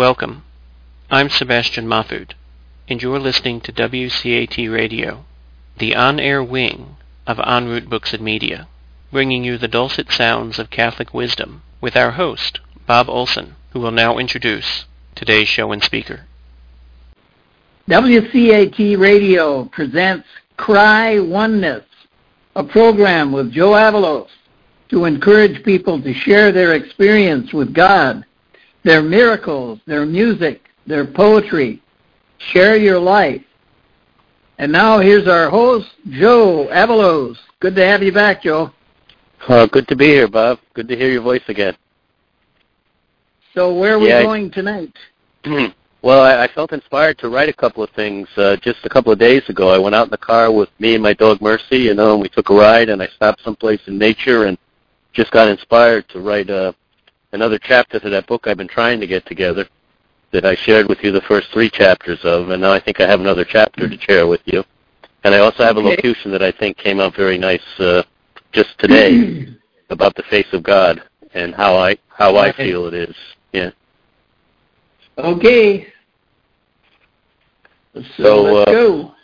Welcome. I'm Sebastian Mahfood, and you're listening to WCAT Radio, the on-air wing of En route Books and Media, bringing you the dulcet sounds of Catholic wisdom with our host, Bob Olson, who will now introduce today's show and speaker. WCAT Radio presents Cry Oneness, a program with Joe Avalos to encourage people to share their experience with God their miracles, their music, their poetry. Share your life. And now here's our host, Joe Avalos. Good to have you back, Joe. Uh, good to be here, Bob. Good to hear your voice again. So where are we Yeah, going tonight? well, I, I felt inspired to write a couple of things. Uh, just a couple of days ago, I went out in the car with me and my dog Mercy, you know, and we took a ride, and I stopped someplace in nature and just got inspired to write uh, another chapter to that book I've been trying to get together that I shared with you the first three chapters of, and now I think I have another chapter to share with you. And I also have a locution that I think came out very nice uh, just today about the face of God and how I how I feel it is. Yeah. Okay. So, So, let's uh, go.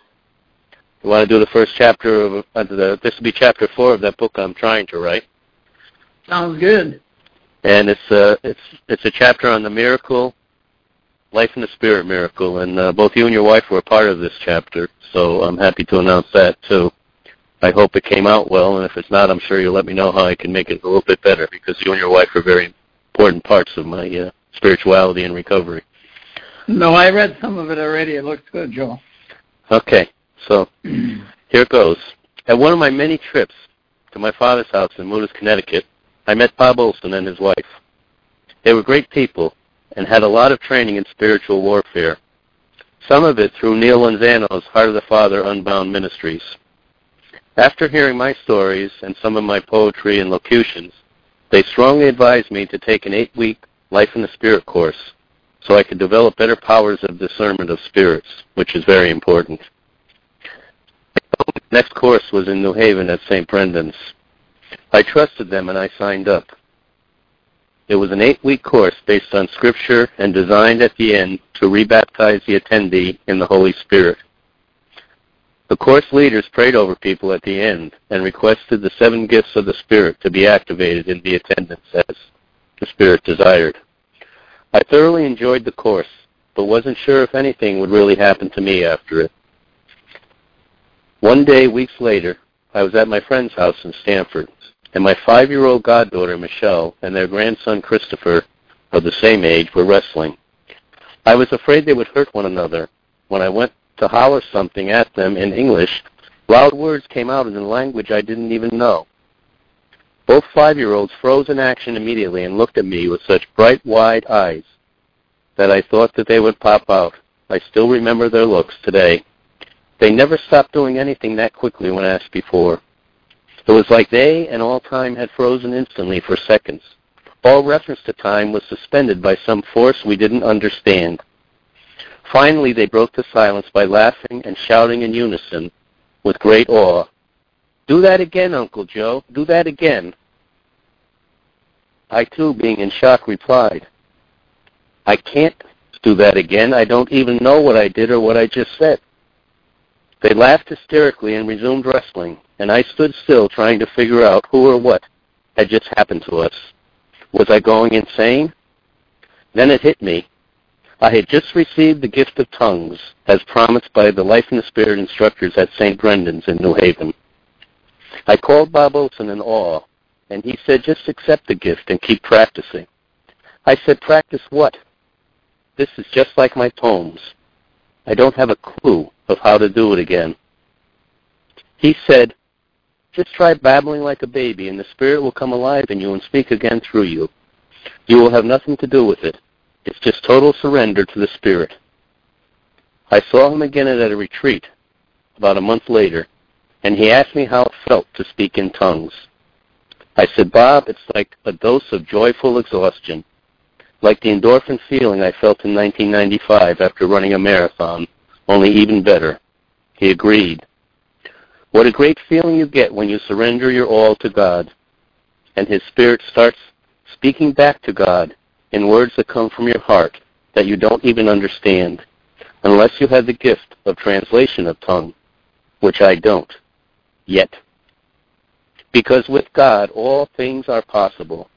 You want to do the first chapter of uh, the, this will be chapter four of that book I'm trying to write, Sounds good. And it's uh it's it's a chapter on the miracle, life in the spirit miracle, and uh, both you and your wife were a part of this chapter, so I'm happy to announce that too. I hope it came out well, and if it's not, I'm sure you'll let me know how I can make it a little bit better because you and your wife are very important parts of my uh, spirituality and recovery. No, I read some of it already. It looks good, Joel. Okay, so Here it goes. At one of my many trips to my father's house in Moodus, Connecticut, I met Bob Olson and his wife. They were great people and had a lot of training in spiritual warfare, some of it through Neil Lanzano's Heart of the Father Unbound Ministries. After hearing my stories and some of my poetry and locutions, they strongly advised me to take an eight-week Life in the Spirit course so I could develop better powers of discernment of spirits, which is very important. Next course was in New Haven at St. Brendan's. I trusted them and I signed up. It was an eight-week course based on Scripture and designed at the end to rebaptize the attendee in the Holy Spirit. The course leaders prayed over people at the end and requested the seven gifts of the Spirit to be activated in the attendance as the Spirit desired. I thoroughly enjoyed the course, but wasn't sure if anything would really happen to me after it. One day, weeks later, I was at my friend's house in Stamford, and my five-year-old goddaughter, Michelle, and their grandson, Christopher, of the same age, were wrestling. I was afraid they would hurt one another. When I went to holler something at them in English, loud words came out in a language I didn't even know. Both five-year-olds froze in action immediately and looked at me with such bright, wide eyes that I thought that they would pop out. I still remember their looks today. They never stopped doing anything that quickly when asked before. It was like they and all time had frozen instantly for seconds. All reference to time was suspended by some force we didn't understand. Finally, they broke the silence by laughing and shouting in unison with great awe. Do that again, Uncle Joe. Do that again. I, too, being in shock, replied, I can't do that again. I don't even know what I did or what I just said. They laughed hysterically and resumed wrestling, and I stood still trying to figure out who or what had just happened to us. Was I going insane? Then it hit me. I had just received the gift of tongues, as promised by the Life in the Spirit instructors at St. Brendan's in New Haven. I called Bob Olson in awe, and he said, just accept the gift and keep practicing. I said, practice what? This is just like my poems. I don't have a clue of how to do it again. He said, just try babbling like a baby and the Spirit will come alive in you and speak again through you. You will have nothing to do with it. It's just total surrender to the Spirit. I saw him again at a retreat about a month later, and he asked me how it felt to speak in tongues. I said, Bob, it's like a dose of joyful exhaustion, like the endorphin feeling I felt in 1995 after running a marathon, only even better. He agreed. What a great feeling you get when you surrender your all to God, and His Spirit starts speaking back to God in words that come from your heart that you don't even understand unless you have the gift of translation of tongue, which I don't yet. Because with God, all things are possible.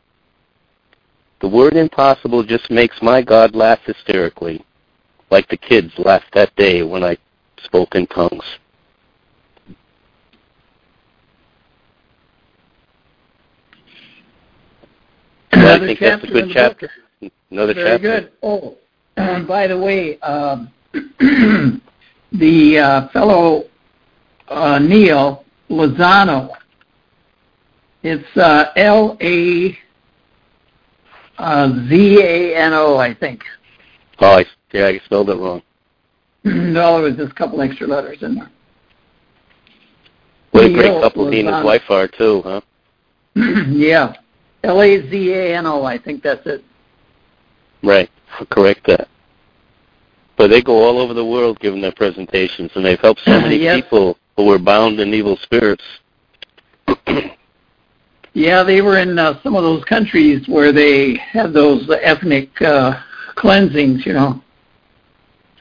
The word impossible just makes my God laugh hysterically, like the kids laughed that day when I spoke in tongues. I think that's a good chapter. Another Very chapter. good. Oh, uh, by the way, um, the uh, fellow uh, Neil Lozano, it's uh, L A uh, Z A N O, I think. Oh, I, yeah, I spelled it wrong. no, there was just a couple extra letters in there. What a great couple he and his wife are too, huh? yeah, L A Z A N O, I think that's it. Right. Correct that. But they go all over the world giving their presentations, and they've helped so many Yes. people who were bound in evil spirits. Yeah, they were in uh, some of those countries where they had those ethnic uh, cleansings, you know.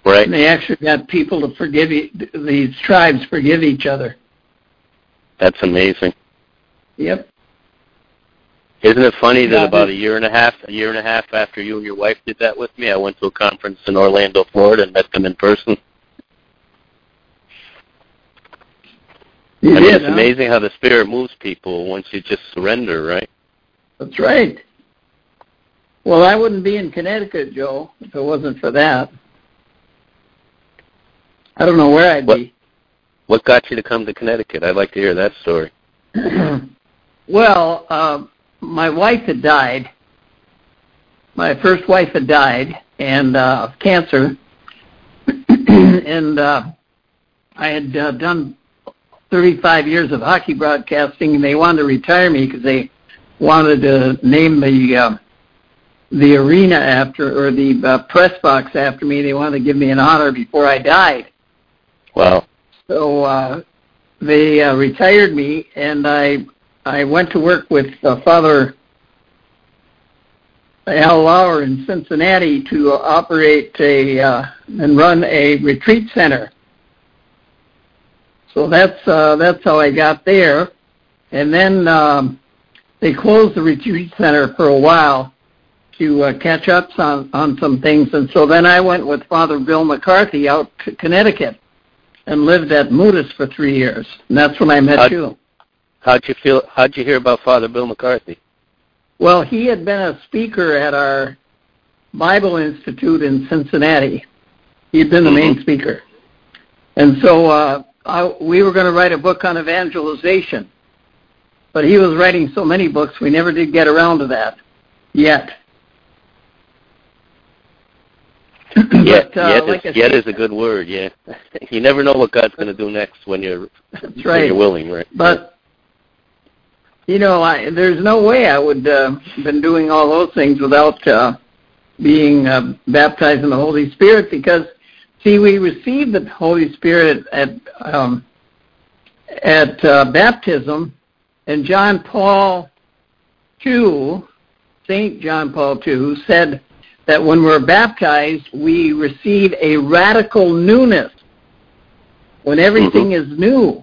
right. And they actually got people to forgive e- these tribes forgive each other. That's amazing. Yep. Isn't it funny that about a year and a half, a year and a half after you and your wife did that with me, I went to a conference in Orlando, Florida, and met them in person. You I mean, did, it's huh? amazing how the spirit moves people once you just surrender, right? That's right. Well, I wouldn't be in Connecticut, Joe, if it wasn't for that. I don't know where I'd What- be. What got you to come to Connecticut? I'd like to hear that story. well, uh, my wife had died. My first wife had died, and uh, of cancer. and uh, I had uh, done 35 years of hockey broadcasting, and they wanted to retire me because they wanted to name the uh, the arena after or the uh, press box after me. They wanted to give me an honor before I died. Wow. So uh, they uh, retired me, and I I went to work with uh, Father Al Lauer in Cincinnati to operate a uh, and run a retreat center. So that's uh, that's how I got there, and then um, they closed the retreat center for a while to uh, catch up on on some things, and so then I went with Father Bill McCarthy out to Connecticut and lived at Moodus for three years, and that's when I met How'd- you. How'd you feel? How'd you hear about Father Bill McCarthy? Well, he had been a speaker at our Bible Institute in Cincinnati. He had been the main Mhm. speaker, and so uh, I, we were going to write a book on evangelization, but he was writing so many books, we never did get around to that yet. yet, but, uh, yet, like is, yet said- is a good word. Yeah, you never know what God's going to do next when you're That's when right. you're willing, right? But you know, I, there's no way I would uh, been doing all those things without uh, being uh, baptized in the Holy Spirit. Because see, we received the Holy Spirit at um, at uh, baptism, and John Paul II, Saint John Paul II, said that when we're baptized, we receive a radical newness. When everything is new.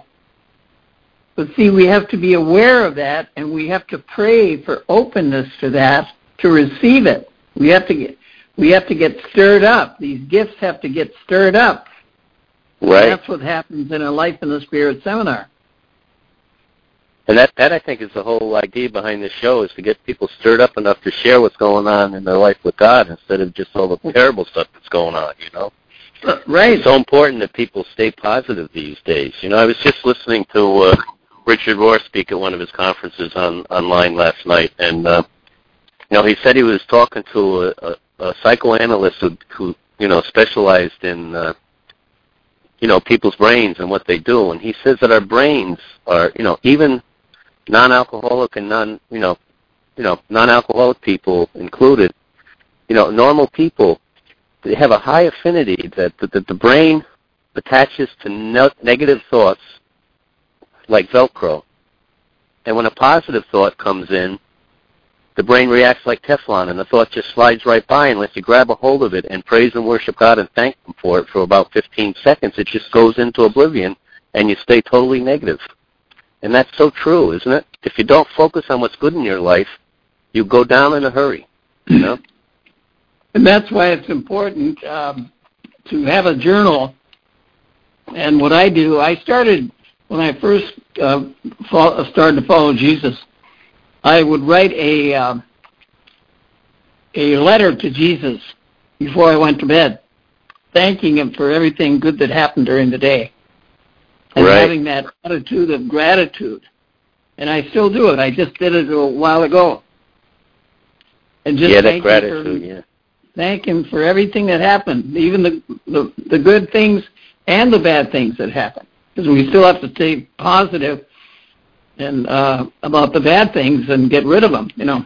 But see, we have to be aware of that, and we have to pray for openness to that to receive it. We have to get we have to get stirred up. These gifts have to get stirred up. Right. That's what happens in a Life in the Spirit seminar. And that that I think is the whole idea behind this show is to get people stirred up enough to share what's going on in their life with God instead of just all the terrible stuff that's going on, you know. Right. It's so important that people stay positive these days. You know, I was just listening to uh, Richard Rohr speak at one of his conferences on online last night, and uh, you know, he said he was talking to a, a, a psychoanalyst who, who you know specialized in uh, you know people's brains and what they do, and he says that our brains are you know even non-alcoholic and non you know you know non-alcoholic people included, you know normal people they have a high affinity that that, that the brain attaches to no, negative thoughts like Velcro. And when a positive thought comes in, the brain reacts like Teflon, and the thought just slides right by unless you grab a hold of it and praise and worship God and thank Him for it for about 15 seconds. It just goes into oblivion, and you stay totally negative. And that's so true, isn't it? If you don't focus on what's good in your life, you go down in a hurry. You know. And that's why it's important um, to have a journal. And what I do, I started when I first uh, started to follow Jesus. I would write a uh, a letter to Jesus before I went to bed, thanking him for everything good that happened during the day, and right. having that attitude of gratitude. And I still do it. I just did it a while ago. And just yeah, thank that gratitude. For, yeah. Thank him for everything that happened, even the the, the good things and the bad things that happened, because we still have to stay positive and uh, about the bad things and get rid of them. You know.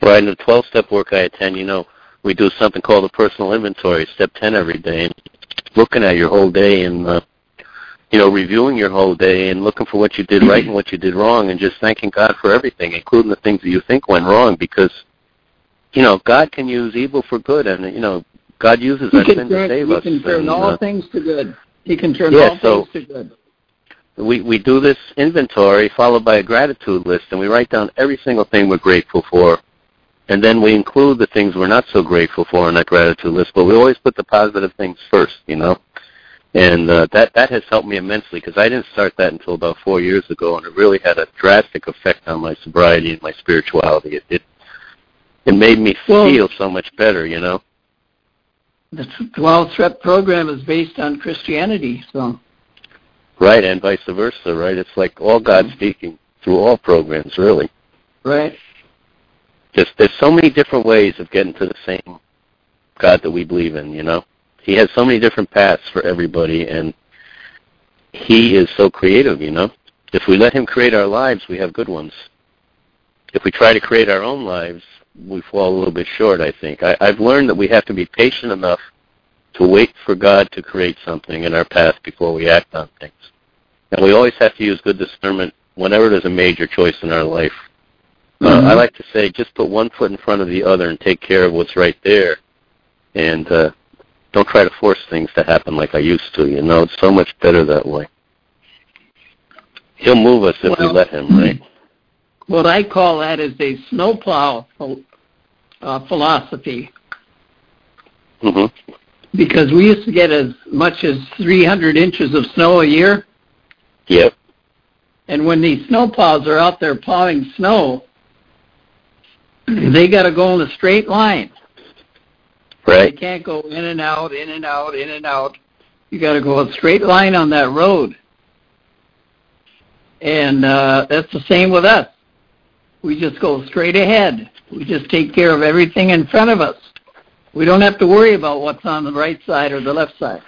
Right. In the 12-step work I attend, you know, we do something called a personal inventory, step 10 every day, and looking at your whole day and uh, you know reviewing your whole day and looking for what you did right and what you did wrong, and just thanking God for everything, including the things that you think went wrong, because you know God can use evil for good, and you know God uses he can sin to save he us. can turn all uh, things to good. He can turn Yeah, all so- things to good. we we do this inventory followed by a gratitude list and we write down every single thing we're grateful for. And then we include the things we're not so grateful for in that gratitude list but we always put the positive things first you know? And uh, that that has helped me immensely because I didn't start that until about four years ago and it really had a drastic effect on my sobriety and my spirituality. It it, it made me Well- feel so much better you know The 12 step program is based on Christianity, so right and vice versa right it's like all God speaking through all programs really right. just there's so many different ways of getting to the same God that we believe in, you know. He has so many different paths for everybody and he is so creative, you know. If we let him create our lives, we have good ones. If we try to create our own lives, we fall a little bit short, I think. I, I've learned that we have to be patient enough to wait for God to create something in our path before we act on things. And we always have to use good discernment whenever there's a major choice in our life. Uh, Mhm. I like to say just put one foot in front of the other and take care of what's right there. And uh, don't try to force things to happen like I used to. You know, it's so much better that way. He'll move us if we let him, right? What I call that is a snowplow uh, philosophy hmm because we used to get as much as 300 inches of snow a year. Yep. And when these snowplows are out there plowing snow, they got to go in a straight line. Right. They can't go in and out, in and out, in and out. You got to go a straight line on that road. And uh, that's the same with us. We just go straight ahead. We just take care of everything in front of us. We don't have to worry about what's on the right side or the left side.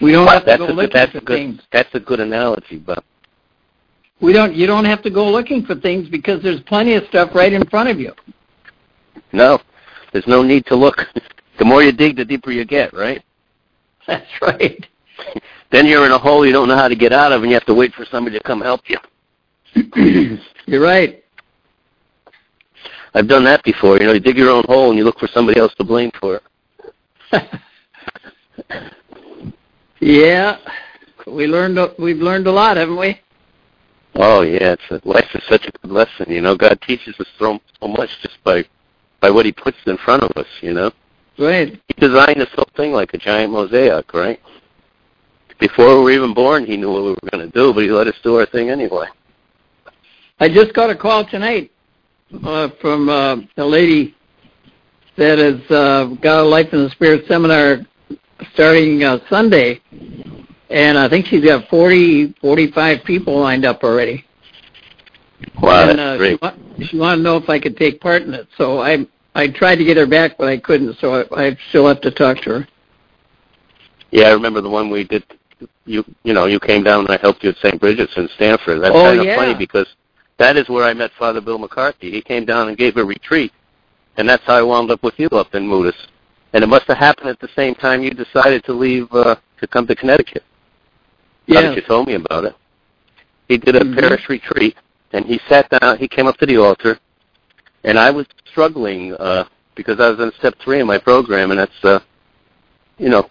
We don't have to That's go a, looking that's for a good things. that's a good analogy, but We don't. You don't have to go looking for things because there's plenty of stuff right in front of you. no, there's no need to look. The more you dig, the deeper you get, right? That's right. Then you're in a hole you don't know how to get out of, and you have to wait for somebody to come help you. You're right. I've done that before. You know, you dig your own hole and you look for somebody else to blame for it. yeah, we learned. a- We've learned a lot, haven't we? Oh yeah, it's a, life is such a good lesson. You know, God teaches us so, so much just by by what He puts in front of us. You know, Right. He designed this whole thing like a giant mosaic, right? Before we were even born, He knew what we were going to do, but He let us do our thing anyway. I just got a call tonight uh, from uh, a lady that has uh, got a Life in the Spirit seminar starting uh, Sunday, and I think she's got 40, 45 people lined up already. Wow, and that's uh, great. She, wa- she wanted to know if I could take part in it, so I I tried to get her back, but I couldn't, so I, I still have to talk to her. Yeah, I remember the one we did. You you know you came down and I helped you at St. Bridget's in Stamford. That's Oh, kind of yeah. funny because that is where I met Father Bill McCarthy. He came down and gave a retreat, and that's how I wound up with you up in Moodus. And it must have happened at the same time you decided to leave uh, to come to Connecticut. Yeah. that you told me about it. He did a Mhm. parish retreat, and he sat down. He came up to the altar, and I was struggling uh, because I was on step three in my program, and that's uh, you know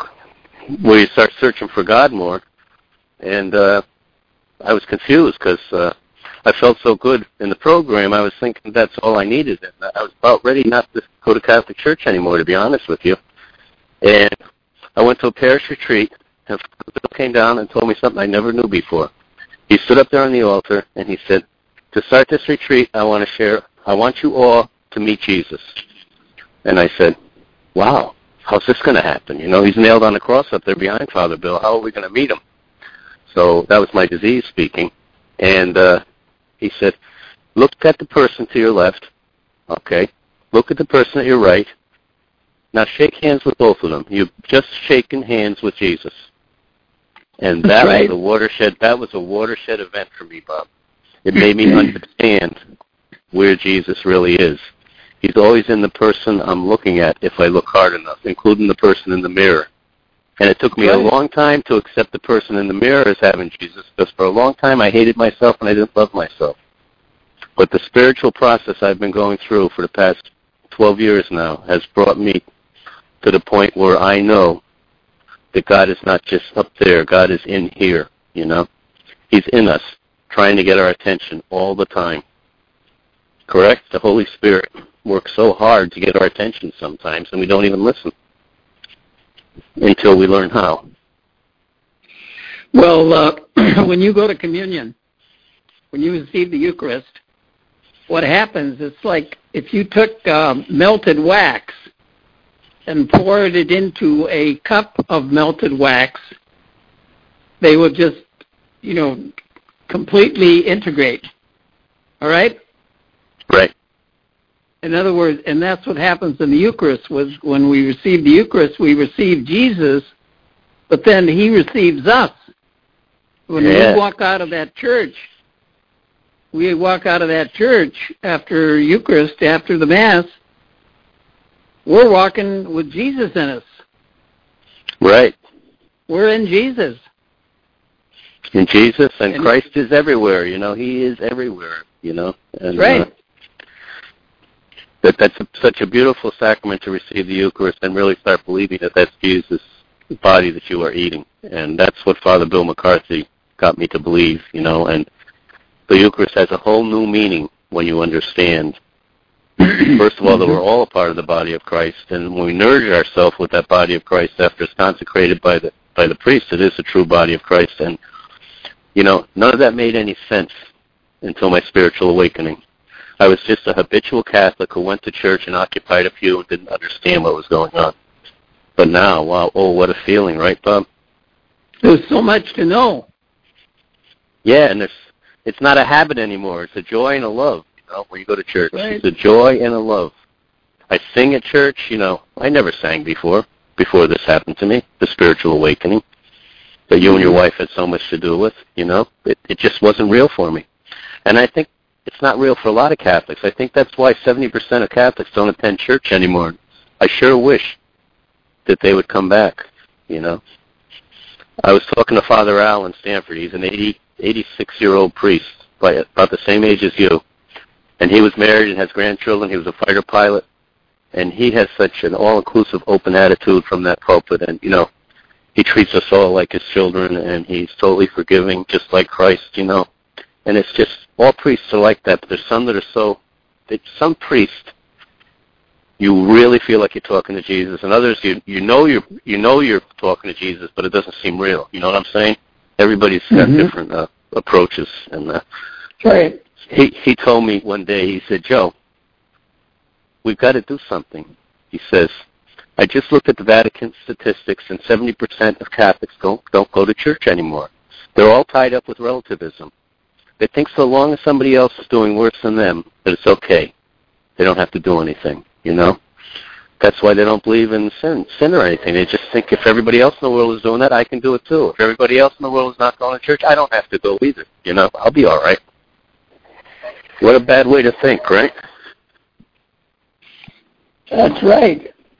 where you start searching for God more. And uh, I was confused because uh, I felt so good in the program. I was thinking that's all I needed. I was about ready not to go to Catholic Church anymore, to be honest with you. And I went to a parish retreat, and Bill came down and told me something I never knew before. He stood up there on the altar and he said, "To start this retreat, I want to share. I want you all to meet Jesus." And I said, "Wow, how's this going to happen? You know, he's nailed on the cross up there behind Father Bill. How are we going to meet him?" So that was my disease speaking, and uh, he said, "Look at the person to your left. Okay. Look at the person at your right. Now shake hands with both of them. You've just shaken hands with Jesus." And that right. was a watershed. That was a watershed event for me, Bob. It made me understand where Jesus really is. He's always in the person I'm looking at if I look hard enough, including the person in the mirror. And it took me a long time to accept the person in the mirror as having Jesus, because for a long time I hated myself and I didn't love myself. But the spiritual process I've been going through for the past 12 years now has brought me to the point where I know that God is not just up there, God is in here, you know? He's in us, trying to get our attention all the time. Correct? The Holy Spirit works so hard to get our attention sometimes, and we don't even listen until we learn how. Well, uh, when you go to communion, when you receive the Eucharist, what happens? It's like if you took um, melted wax and poured it into a cup of melted wax, they will just, you know, completely integrate. All right. Right. In other words, and that's what happens in the Eucharist. Was when we receive the Eucharist, we receive Jesus, but then He receives us. When Yeah. we walk out of that church, we walk out of that church after Eucharist, after the Mass. We're walking with Jesus in us. Right. We're in Jesus. In Jesus and, And- Christ is everywhere, you know, he is everywhere, you know. And, Right. Uh, that that's a, such a beautiful sacrament to receive the Eucharist and really start believing that that's Jesus' body that you are eating. And that's what Father Bill McCarthy got me to believe, you know, and the Eucharist has a whole new meaning when you understand First of all, that mm-hmm. we're all a part of the body of Christ, and when we nourish ourselves with that body of Christ after it's consecrated by the by the priest, it is the true body of Christ. And you know, none of that made any sense until my spiritual awakening. I was just a habitual Catholic who went to church and occupied a pew and didn't understand what was going on. But now, wow, oh, what a feeling, right, Bob? There's so much to know. Yeah, and it's it's not a habit anymore. It's a joy and a love. You know, when you go to church, Right. it's a joy and a love. I sing at church. You know, I never sang before. Before this happened to me, the spiritual awakening that you and your mm-hmm. wife had so much to do with. You know, it it just wasn't real for me, and I think it's not real for a lot of Catholics. I think that's why seventy percent of Catholics don't attend church anymore. I sure wish that they would come back. You know, I was talking to Father Al in Stamford. He's an 80, 86 year old priest, by about the same age as you, and he was married and has grandchildren. He was a fighter pilot, and he has such an all-inclusive, open attitude from that pulpit. And you know, he treats us all like his children, and he's totally forgiving, just like Christ. You know, and it's just all priests are like that. But there's some that are so. They, some priests you really feel like you're talking to Jesus, and others you you know you're you know you're talking to Jesus, but it doesn't seem real. You know what I'm saying? Everybody's got Mhm. different uh, approaches, and uh, Right. he he told me one day. He said, "Joe, we've got to do something." He says, "I just looked at the Vatican statistics, and 70% of Catholics don't don't go to church anymore. They're all tied up with relativism. They think so long as somebody else is doing worse than them, that it's okay. They don't have to do anything. You know." That's why they don't believe in sin, sin or anything. They just think if everybody else in the world is doing that, I can do it too. If everybody else in the world is not going to church, I don't have to go either. You know, I'll be all right. What a bad way to think, right? That's right.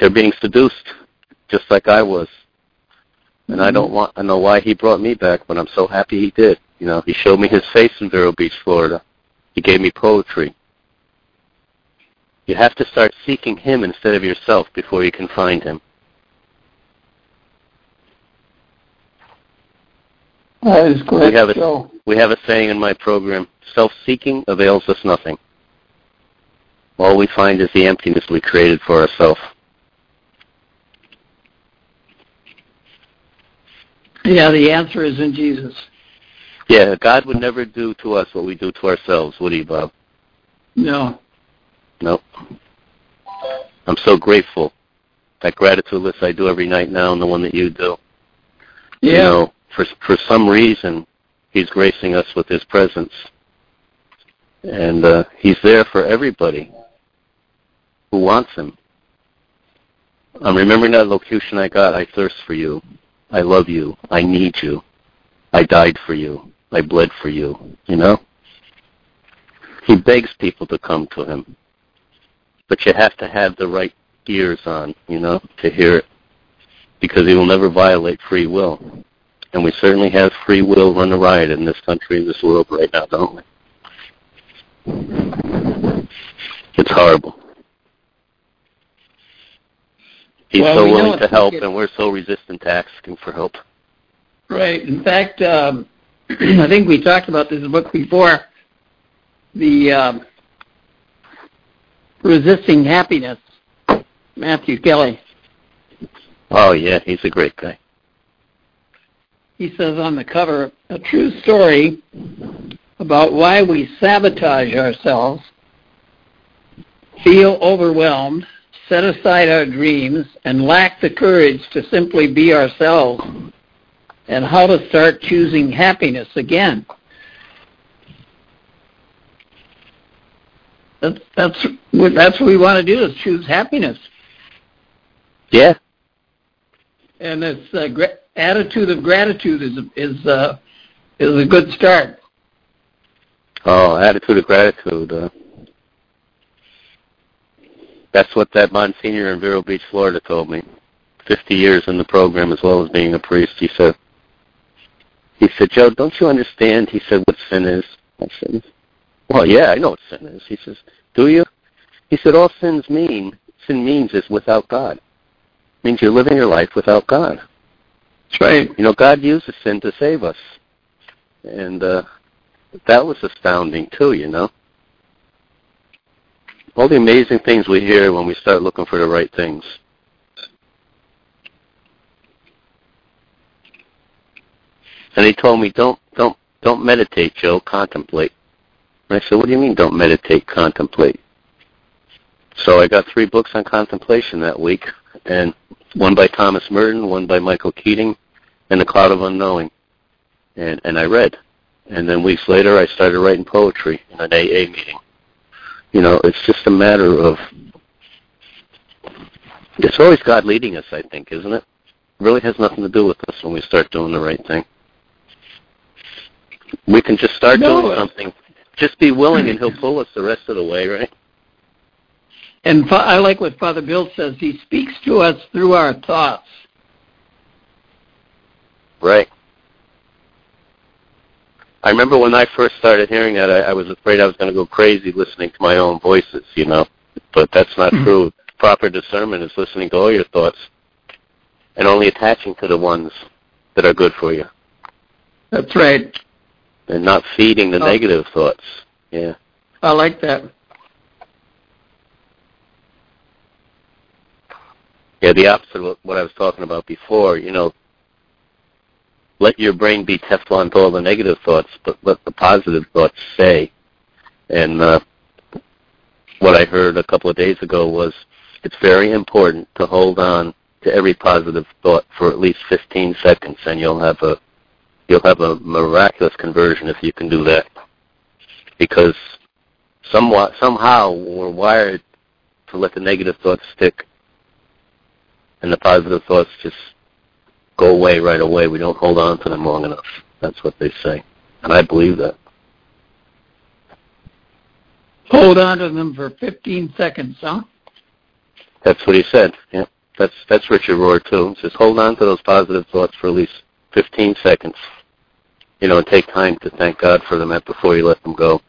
They're being seduced, just like I was. And I don't want. I know why he brought me back, but I'm so happy he did. You know, he showed me his face in Vero Beach, Florida. He gave me poetry. You have to start seeking him instead of yourself before you can find him. That is correct, We have a- Joe. We have a saying in my program, self-seeking avails us nothing. All we find is the emptiness we created for ourselves. Yeah, the answer is in Jesus. Yeah, God would never do to us what we do to ourselves, would he, Bob? No. Nope. I'm so grateful. That gratitude list I do every night now and the one that you do. Yeah. You know, for for some reason, he's gracing us with his presence, and uh, he's there for everybody who wants him. I'm remembering that locution I got. I thirst for you. I love you. I need you. I died for you. I bled for you. You know. He begs people to come to him, but you have to have the right ears on, you know, to hear it, because he will never violate free will. And we certainly have free will run a riot in this country, in this world right now, don't we? It's horrible. He's Well, so we willing to help, and we're so resistant to asking for help. Right. In fact, um, I think we talked about this book before. The um, Resisting Happiness, Matthew Kelly. Oh yeah, he's a great guy. He says on the cover, a true story about why we sabotage ourselves, feel overwhelmed, set aside our dreams, and lack the courage to simply be ourselves, and how to start choosing happiness again. That's that's what that's what we want to do is choose happiness, Yeah, and this uh, gra- attitude of gratitude is is uh, is a good start. Oh, attitude of gratitude. Uh, that's what that Monsignor in Vero Beach, Florida told me. Fifty years in the program as well as being a priest. He said, he said, Joe, don't you understand? He said, what sin is? I said, well, yeah, I know what sin is. He says, do you? He said, all sins mean, sin means is without God. It means you're living your life without God. That's right. You know, God uses sin to save us. And uh, that was astounding too, you know. All the amazing things we hear when we start looking for the right things. And he told me, don't, don't, don't meditate, Joe. Contemplate. And I said, what do you mean, don't meditate, contemplate? So I got three books on contemplation that week, and one by Thomas Merton, one by Michael Keating, and The Cloud of Unknowing. And and I read. And then weeks later I started writing poetry in an AA meeting. You know, it's just a matter of it's always God leading us, I think, isn't it? It really has nothing to do with us when we start doing the right thing. We can just start No, doing something. Just be willing and he'll pull us the rest of the way, right? And I like what Father Bill says. He speaks to us through our thoughts. Right. I remember when I first started hearing that, I, I was afraid I was going to go crazy listening to my own voices, you know. But that's not Mhm. true. Proper discernment is listening to all your thoughts and only attaching to the ones that are good for you That's right. and not feeding the Oh. negative thoughts. Yeah. I like that. Yeah, the opposite of what I was talking about before, you know, let your brain be Teflon to all the negative thoughts, but let the positive thoughts stay. And uh, what I heard a couple of days ago was it's very important to hold on to every positive thought for at least 15 seconds, and you'll have a you'll have a miraculous conversion if you can do that. Because somewhat somehow we're wired to let the negative thoughts stick and the positive thoughts just go away right away. We don't hold on to them long enough. That's what they say. And I believe that. Hold on to them for 15 seconds, huh? That's what he said. Yeah. That's that's Richard Rohr too. He says hold on to those positive thoughts for at least fifteen seconds. you know, and take time to thank God for them before you let them go.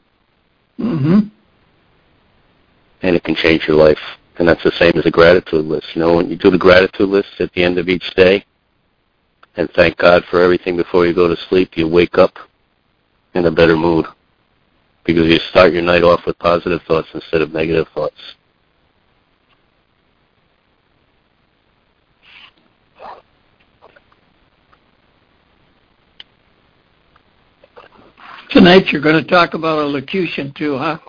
hmm And it can change your life. And that's the same as a gratitude list. You know, when you do the gratitude list at the end of each day and thank God for everything before you go to sleep, you wake up in a better mood because you start your night off with positive thoughts instead of negative thoughts. Tonight you're going to talk about a locution too, huh?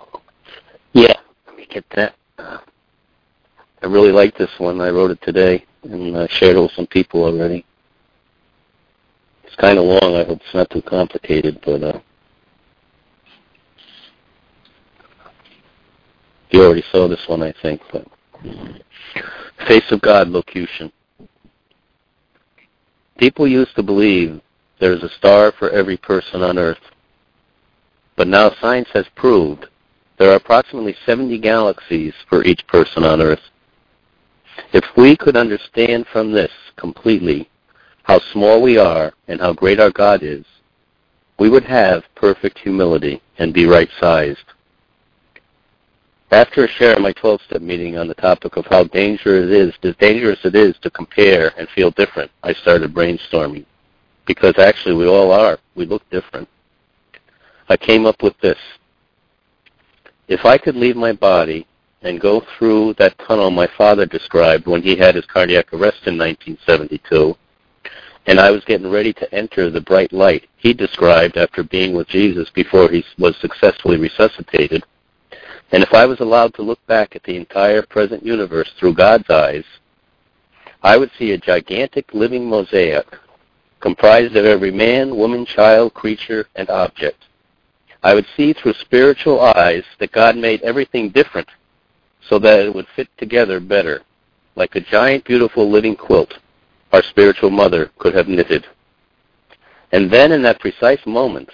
Yeah, let me get that. Uh, I really like this one. I wrote it today and uh, shared it with some people already. It's kind of long. I hope it's not too complicated, but uh, you already saw this one, I think. But face of God locution. People used to believe there's a star for every person on Earth. But now science has proved there are approximately 70 galaxies for each person on Earth. If we could understand from this completely how small we are and how great our God is, we would have perfect humility and be right-sized. After a share sharing my 12-step meeting on the topic of how dangerous it is, as dangerous it is to compare and feel different, I started brainstorming. Because actually we all are. We look different. I came up with this. If I could leave my body and go through that tunnel my father described when he had his cardiac arrest in 1972, and I was getting ready to enter the bright light he described after being with Jesus before he was successfully resuscitated, and if I was allowed to look back at the entire present universe through God's eyes, I would see a gigantic living mosaic comprised of every man, woman, child, creature, and object. I would see through spiritual eyes that God made everything different so that it would fit together better, like a giant, beautiful living quilt our spiritual mother could have knitted. And then in that precise moment,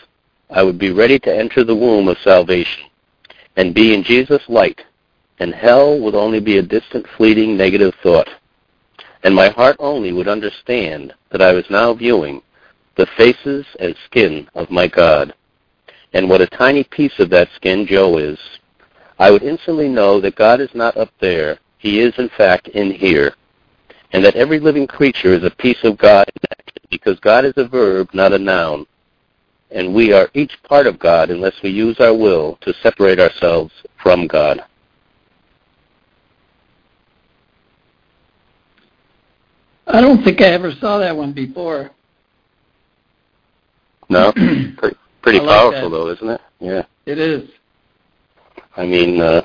I would be ready to enter the womb of salvation and be in Jesus' light, and hell would only be a distant, fleeting, negative thought. And my heart only would understand that I was now viewing the faces and skin of my God, and what a tiny piece of that skin Joe is. I would instantly know that God is not up there. He is, in fact, in here. And that every living creature is a piece of God because God is a verb, not a noun. And we are each part of God unless we use our will to separate ourselves from God. I don't think I ever saw that one before. No? pretty pretty like powerful, that. though, isn't it? Yeah. It is. I mean, uh,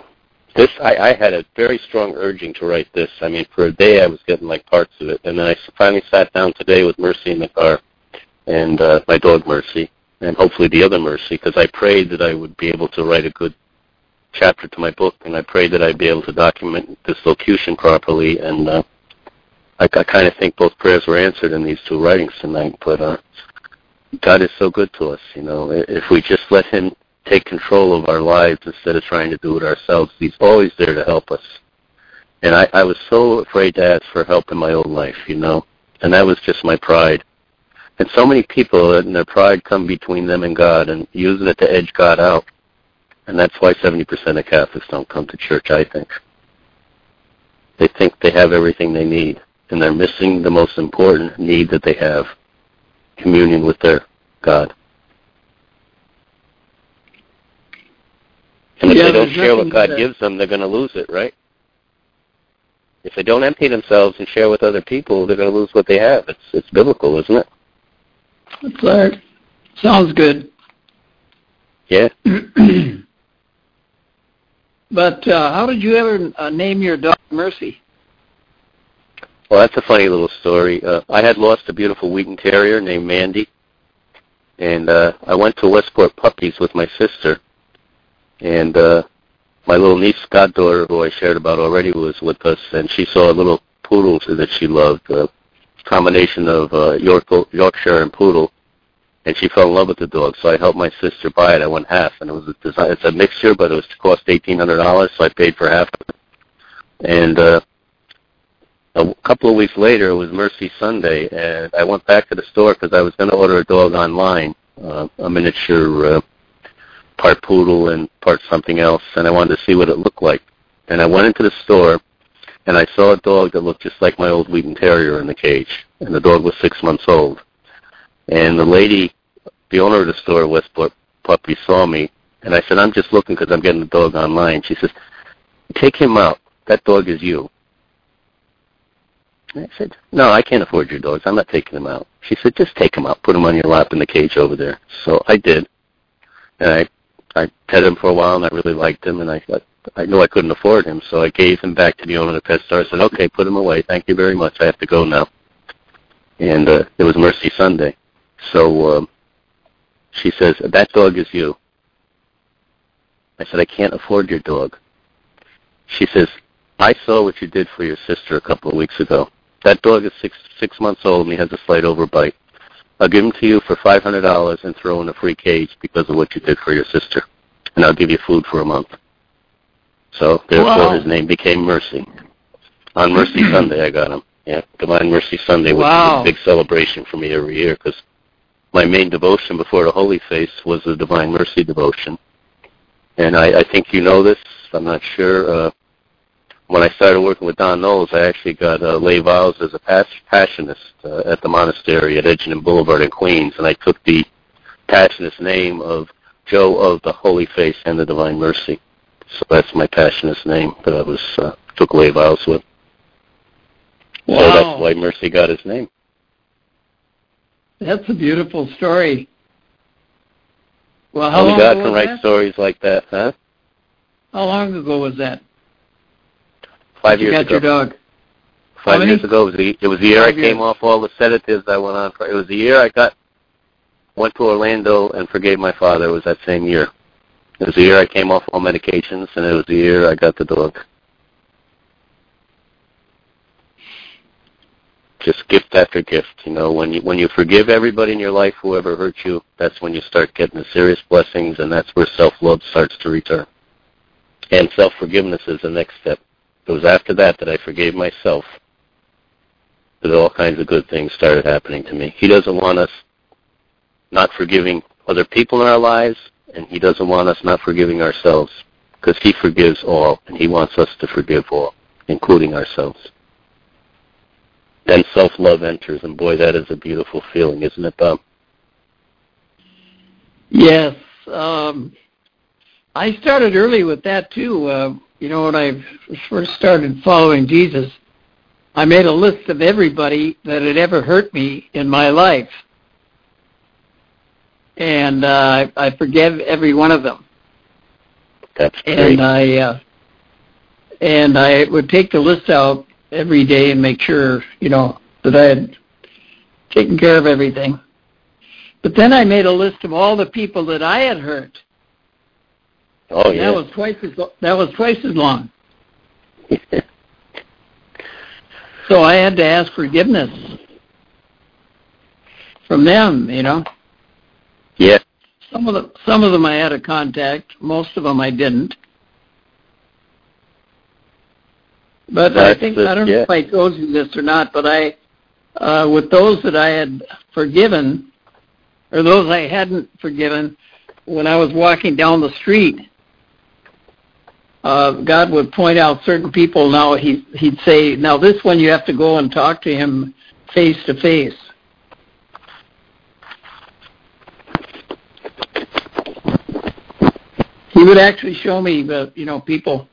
this I, I had a very strong urging to write this. I mean, for a day I was getting like parts of it, and then I finally sat down today with Mercy in the car, and uh, my dog Mercy, and hopefully the other Mercy, because I prayed that I would be able to write a good chapter to my book, and I prayed that I'd be able to document this locution properly, and uh, I, I kind of think both prayers were answered in these two writings tonight. But uh, God is so good to us, you know. If we just let Him take control of our lives instead of trying to do it ourselves. He's always there to help us. And I, I was so afraid to ask for help in my own life, you know, and that was just my pride. And so many people in their pride come between them and God and using it to edge God out. And that's why 70% of Catholics don't come to church, I think. They think they have everything they need, and they're missing the most important need that they have, communion with their God. And if Yeah, they don't share what God gives them, they're going to lose it, right? If they don't empty themselves and share with other people, they're going to lose what they have. It's it's biblical, isn't it? That's right. Sounds good. Yeah. but uh, how did you ever uh, name your dog Mercy? Well, that's a funny little story. Uh, I had lost a beautiful Wheaten Terrier named Mandy, and uh, I went to Westport Puppies with my sister, and uh, my little niece, goddaughter, who I shared about already, was with us, and she saw a little poodle that she loved, a combination of uh, York, Yorkshire and poodle, and she fell in love with the dog. So I helped my sister buy it. I went half, and it was a design. It's a mixture, but it was cost eighteen hundred dollars, so I paid for half of it. And uh, a couple of weeks later, it was Mercy Sunday, and I went back to the store because I was going to order a dog online, uh, a miniature uh, part poodle and part something else, and I wanted to see what it looked like. And I went into the store, and I saw a dog that looked just like my old Wheaten Terrier in the cage, and the dog was six months old. And the lady, the owner of the store, Westport Puppy, saw me, and I said, I'm just looking because I'm getting the dog online. She says, take him out. That dog is you. And I said, no, I can't afford your dogs. I'm not taking them out. She said, just take him out. Put him on your lap in the cage over there. So I did. And I I pet him for a while, and I really liked him, and I thought, I knew I couldn't afford him, so I gave him back to the owner of the pet store. I said, okay, put him away. Thank you very much. I have to go now. And uh, it was Mercy Sunday. So um, she says, that dog is you. I said, I can't afford your dog. She says, I saw what you did for your sister a couple of weeks ago. That dog is six six months old and he has a slight overbite. I'll give him to you for five hundred dollars and throw in a free cage because of what you did for your sister, and I'll give you food for a month. So therefore, Wow. his name became Mercy. On Mercy Sunday, I got him. Yeah, Divine Mercy Sunday, which Wow. is a big celebration for me every year because my main devotion before the Holy Face was the Divine Mercy devotion. And I, I think you know this. I'm not sure. Uh, when I started working with Don Knowles, I actually got uh, lay vows as a pas- passionist uh, at the monastery at Edgerton Boulevard in Queens, and I took the passionist name of Joe of the Holy Face and the Divine Mercy. So that's my passionist name that I was uh, took lay vows with. So that's why Mercy got his name. That's a beautiful story. Well, how Only long God ago can write that? stories like that, huh? How long ago was that? Five you years ago. your dog. Five years ago, it was the, it was the year Five I came years. off all the sedatives I went on. For, it was the year I got went to Orlando and forgave my father. It was that same year. It was the year I came off all medications, and it was the year I got the dog. Just gift after gift, you know. When you when you forgive everybody in your life, whoever hurt you, that's when you start getting the serious blessings, and that's where self love starts to return. And self forgiveness is the next step. It was after that that I forgave myself that all kinds of good things started happening to me. He doesn't want us not forgiving other people in our lives, and he doesn't want us not forgiving ourselves because he forgives all, and he wants us to forgive all, including ourselves. Then self-love enters, and boy, that is a beautiful feeling, isn't it, Bob? Yes. Um, I started early with that too. Uh, you know, when I first started following Jesus, I made a list of everybody that had ever hurt me in my life, and uh, I I forgave every one of them. That's great. And I uh, and I would take the list out every day and make sure you know that I had taken care of everything. But then I made a list of all the people that I had hurt. Oh And yeah. That was twice as that was twice as long. So I had to ask forgiveness from them. You know, yeah. some of them some of them I had a contact. Most of them I didn't. But I think it, I don't know if I told you this or not, but I uh, with those that I had forgiven or those I hadn't forgiven, when I was walking down the street, uh, God would point out certain people. Now he he'd say, "Now this one you have to go and talk to him face to face." He would actually show me the you know people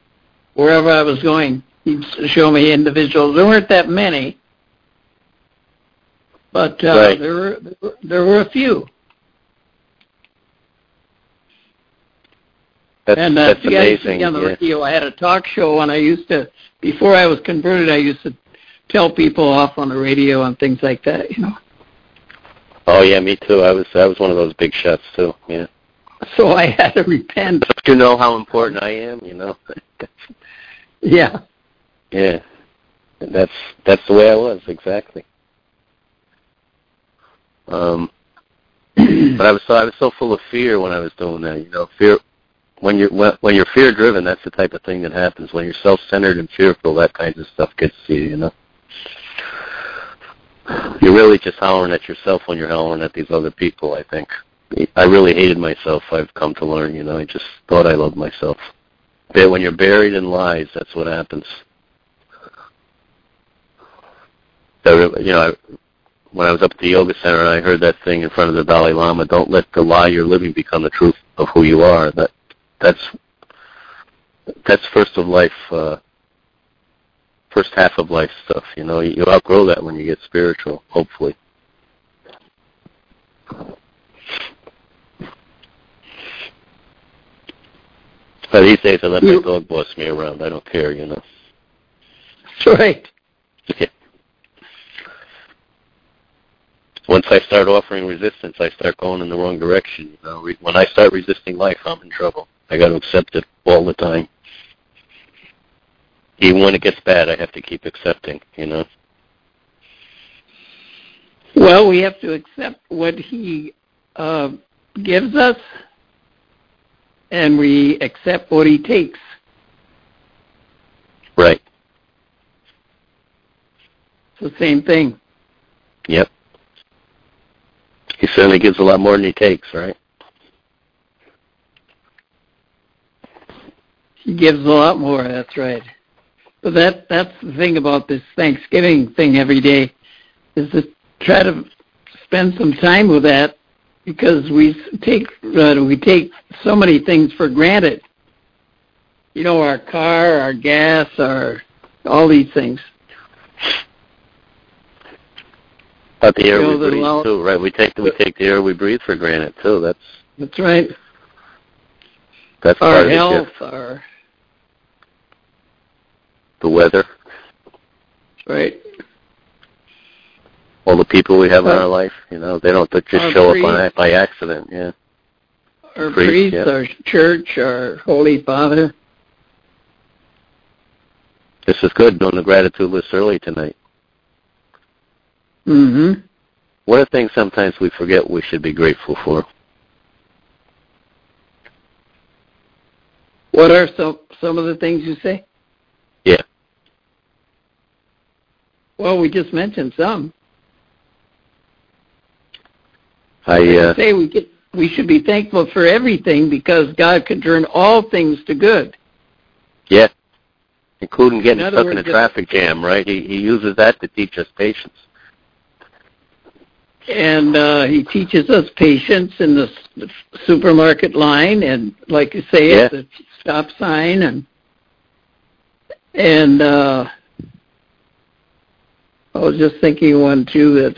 wherever I was going. He'd show me individuals. There weren't that many, but uh, Right. there were there were- there were a few. That's, and uh, that's see, I used to amazing. be on the yeah. radio. I had a talk show, and I used to, before I was converted, I used to tell people off on the radio and things like that. You know, Oh yeah, me too. I was I was one of those big shots too. Yeah. so I had to repent. But you know how important I am, you know. Yeah, yeah. That's that's the way I was exactly. Um, but I was so I was so full of fear when I was doing that. You know, fear when you're when, when you're fear driven, that's the type of thing that happens. When you're self centered and fearful, that kind of stuff gets you. You know, you're really just hollering at yourself when you're hollering at these other people. I think I really hated myself. I've come to learn. You know, I just thought I loved myself. But when you're buried in lies, that's what happens. So, you know, when I was up at the yoga center and I heard that thing in front of the Dalai Lama, don't let the lie you're living become the truth of who you are. That that's that's first of life uh first half of life stuff, you know. You outgrow that when you get spiritual, hopefully. But these days I let my dog boss me around. I don't care, you know. That's right. Okay. Once I start offering resistance, I start going in the wrong direction. You know, when I start resisting life, I'm in trouble. I got to accept it all the time. Even when it gets bad, I have to keep accepting. You know. Well, we have to accept what he uh, gives us, and we accept what he takes. Right. It's the same thing. Yep. He certainly gives a lot more than he takes, right? Gives a lot more, that's right. But that that's the thing about this Thanksgiving thing every day is to try to spend some time with that because we take uh, we take so many things for granted. You know, our car, our gas, our all these things. But the air you know, we breathe too, right? We take we take the air we breathe for granted too. That's that's right. That's our part health, of the gift. our the weather. Right. All the people we have in our life, you know, they don't just show priest, up on by accident. Yeah. Our priest, yeah. our church, our Holy Father. This is good. Doing the gratitude list early tonight. Mm-hmm. What are things sometimes we forget we should be grateful for? What are some some of the things you say? Yeah. Well, we just mentioned some. I uh, say we get we should be thankful for everything because God can turn all things to good. Yeah, including getting in stuck words, in a traffic jam, right? He he uses that to teach us patience. And uh, he teaches us patience in the the supermarket line, and like you say, yeah. at the stop sign, and and uh, I was just thinking one too that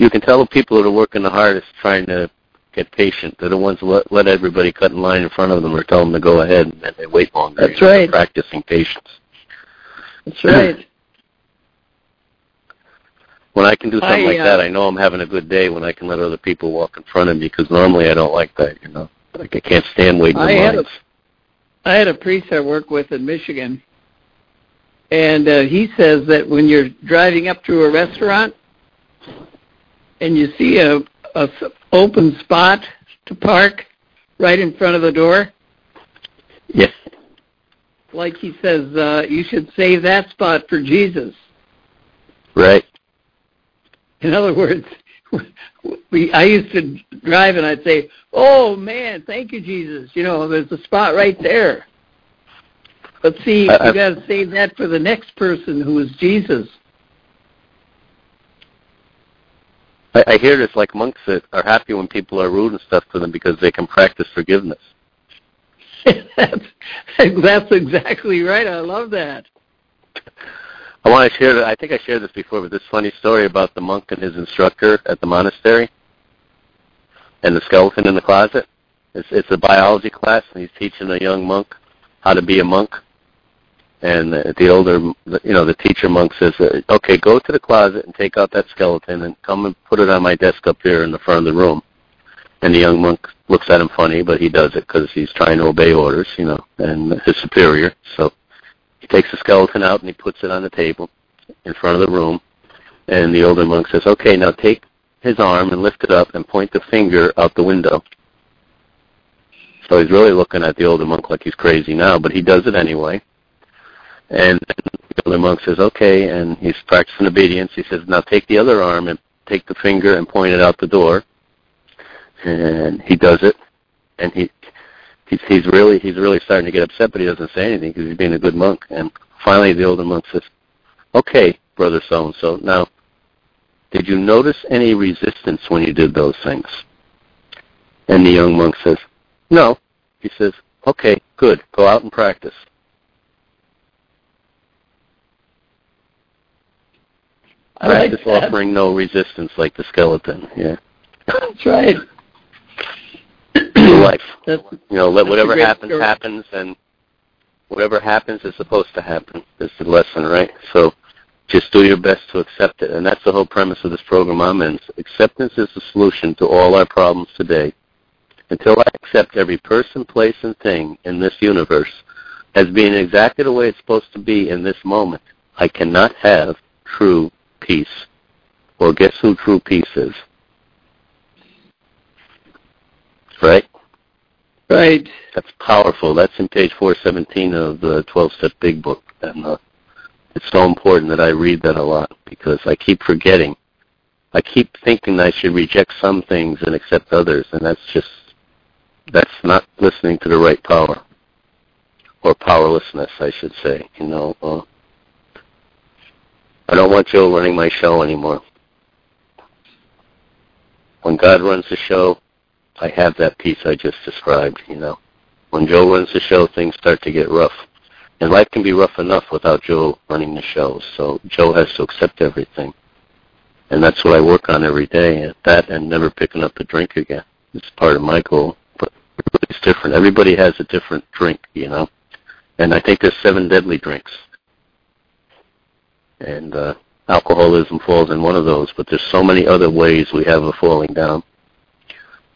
you can tell the people that are working the hardest trying to get patient. They're the ones who let, let everybody cut in line in front of them or tell them to go ahead and then they wait longer. That's right. Practicing patience. That's right. when I can do something I, like uh, that, I know I'm having a good day when I can let other people walk in front of me because normally I don't like that, you know. Like I can't stand waiting I in had lines. A, I had a priest I work with in Michigan, and uh, he says that when you're driving up to a restaurant and you see a, a open spot to park right in front of the door, yes, like he says, uh, you should save that spot for Jesus. Right. In other words, we I used to drive and I'd say, "Oh man, thank you, Jesus." You know, there's a spot right there. But see, I, you got to save that for the next person who is Jesus. I, I hear this like monks that are happy when people are rude and stuff to them because they can practice forgiveness. that's that's exactly right. I love that. I want to share. I think I shared this before, but this funny story about the monk and his instructor at the monastery, and the skeleton in the closet. It's it's a biology class, and he's teaching a young monk how to be a monk. And the, the older, you know, the teacher monk says, uh, "Okay, go to the closet and take out that skeleton and come and put it on my desk up here in the front of the room." And the young monk looks at him funny, but he does it because he's trying to obey orders, you know, and his superior. So he takes the skeleton out and he puts it on the table in front of the room. And the older monk says, "Okay, now take his arm and lift it up and point the finger out the window." So he's really looking at the older monk like he's crazy now, but he does it anyway. And the monk says, okay, and he's practicing obedience. He says, now take the other arm and take the finger and point it out the door. and he does it, and he he's he's really he's really starting to get upset, but he doesn't say anything because he's being a good monk. And finally, the older monk says, "Okay, brother so and so, now." Did you notice any resistance when you did those things? And the young monk says, No. He says, Okay, good. Go out and practice. I like practice that. offering no resistance like the skeleton. Yeah. That's right. Your life. That's, You know, let whatever happens story. happens and whatever happens is supposed to happen. Is the lesson, right? So just do your best to accept it. And that's the whole premise of this program I'm in. Acceptance is the solution to all our problems today. Until I accept every person, place, and thing in this universe as being exactly the way it's supposed to be in this moment, I cannot have true peace. Well, guess who true peace is? Right? right. That's powerful. That's in page 417 of the 12-step big book. And uh, it's so important that I read that a lot because I keep forgetting. I keep thinking I should reject some things and accept others, and that's just that's not listening to the right power or powerlessness, I should say. You know, uh, I don't want Joe running my show anymore. When God runs the show, I have that peace I just described. You know, when Joe runs the show, things start to get rough. And life can be rough enough without Joe running the show. So Joe has to accept everything. And that's what I work on every day. At that and never picking up a drink again. It's part of my goal. But it's different. Everybody has a different drink, you know. And I think there's seven deadly drinks. And uh alcoholism falls in one of those, but there's so many other ways we have of falling down.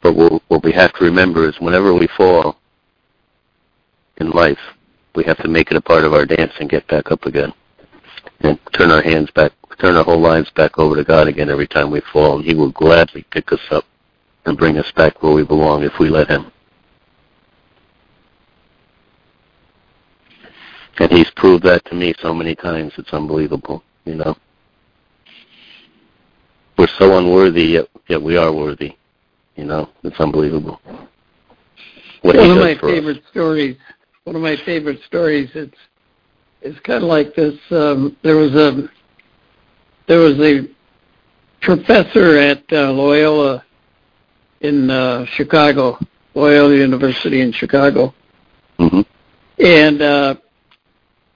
But what, what we have to remember is whenever we fall in life, we have to make it a part of our dance and get back up again. And turn our hands back, turn our whole lives back over to God again every time we fall. He will gladly pick us up and bring us back where we belong if we let Him. And He's proved that to me so many times, it's unbelievable, you know. We're so unworthy, yet, yet we are worthy. You know, it's unbelievable. What one of my for us. favorite stories. One of my favorite stories. It's it's kind of like this. Um, there was a there was a professor at uh, Loyola in uh, Chicago, Loyola University in Chicago, hmm and uh,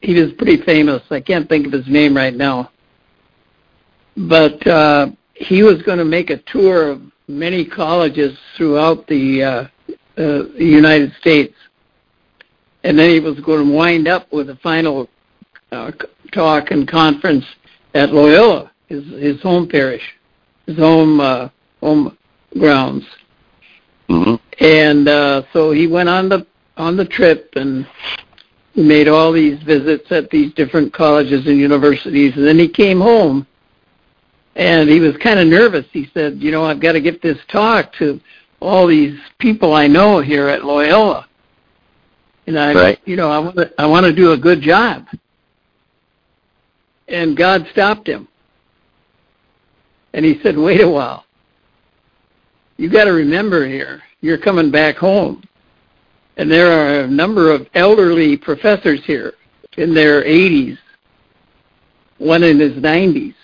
he was pretty famous. I can't think of his name right now, but uh, he was going to make a tour of many colleges throughout the uh, uh, the United States, and then he was going to wind up with a final uh, talk and conference at Loyola, his his home parish, his home uh, home grounds. hmm And uh, so he went on the on the trip and he made all these visits at these different colleges and universities. And then he came home and he was kind of nervous. He said, "You know, I've got to get this talk to all these people I know here at Loyola." And I, Right. you know, I want to I want to do a good job. And God stopped him. And he said, "Wait a while. You got to remember here, you're coming back home. And there are a number of elderly professors here in their 80s, one in his 90s.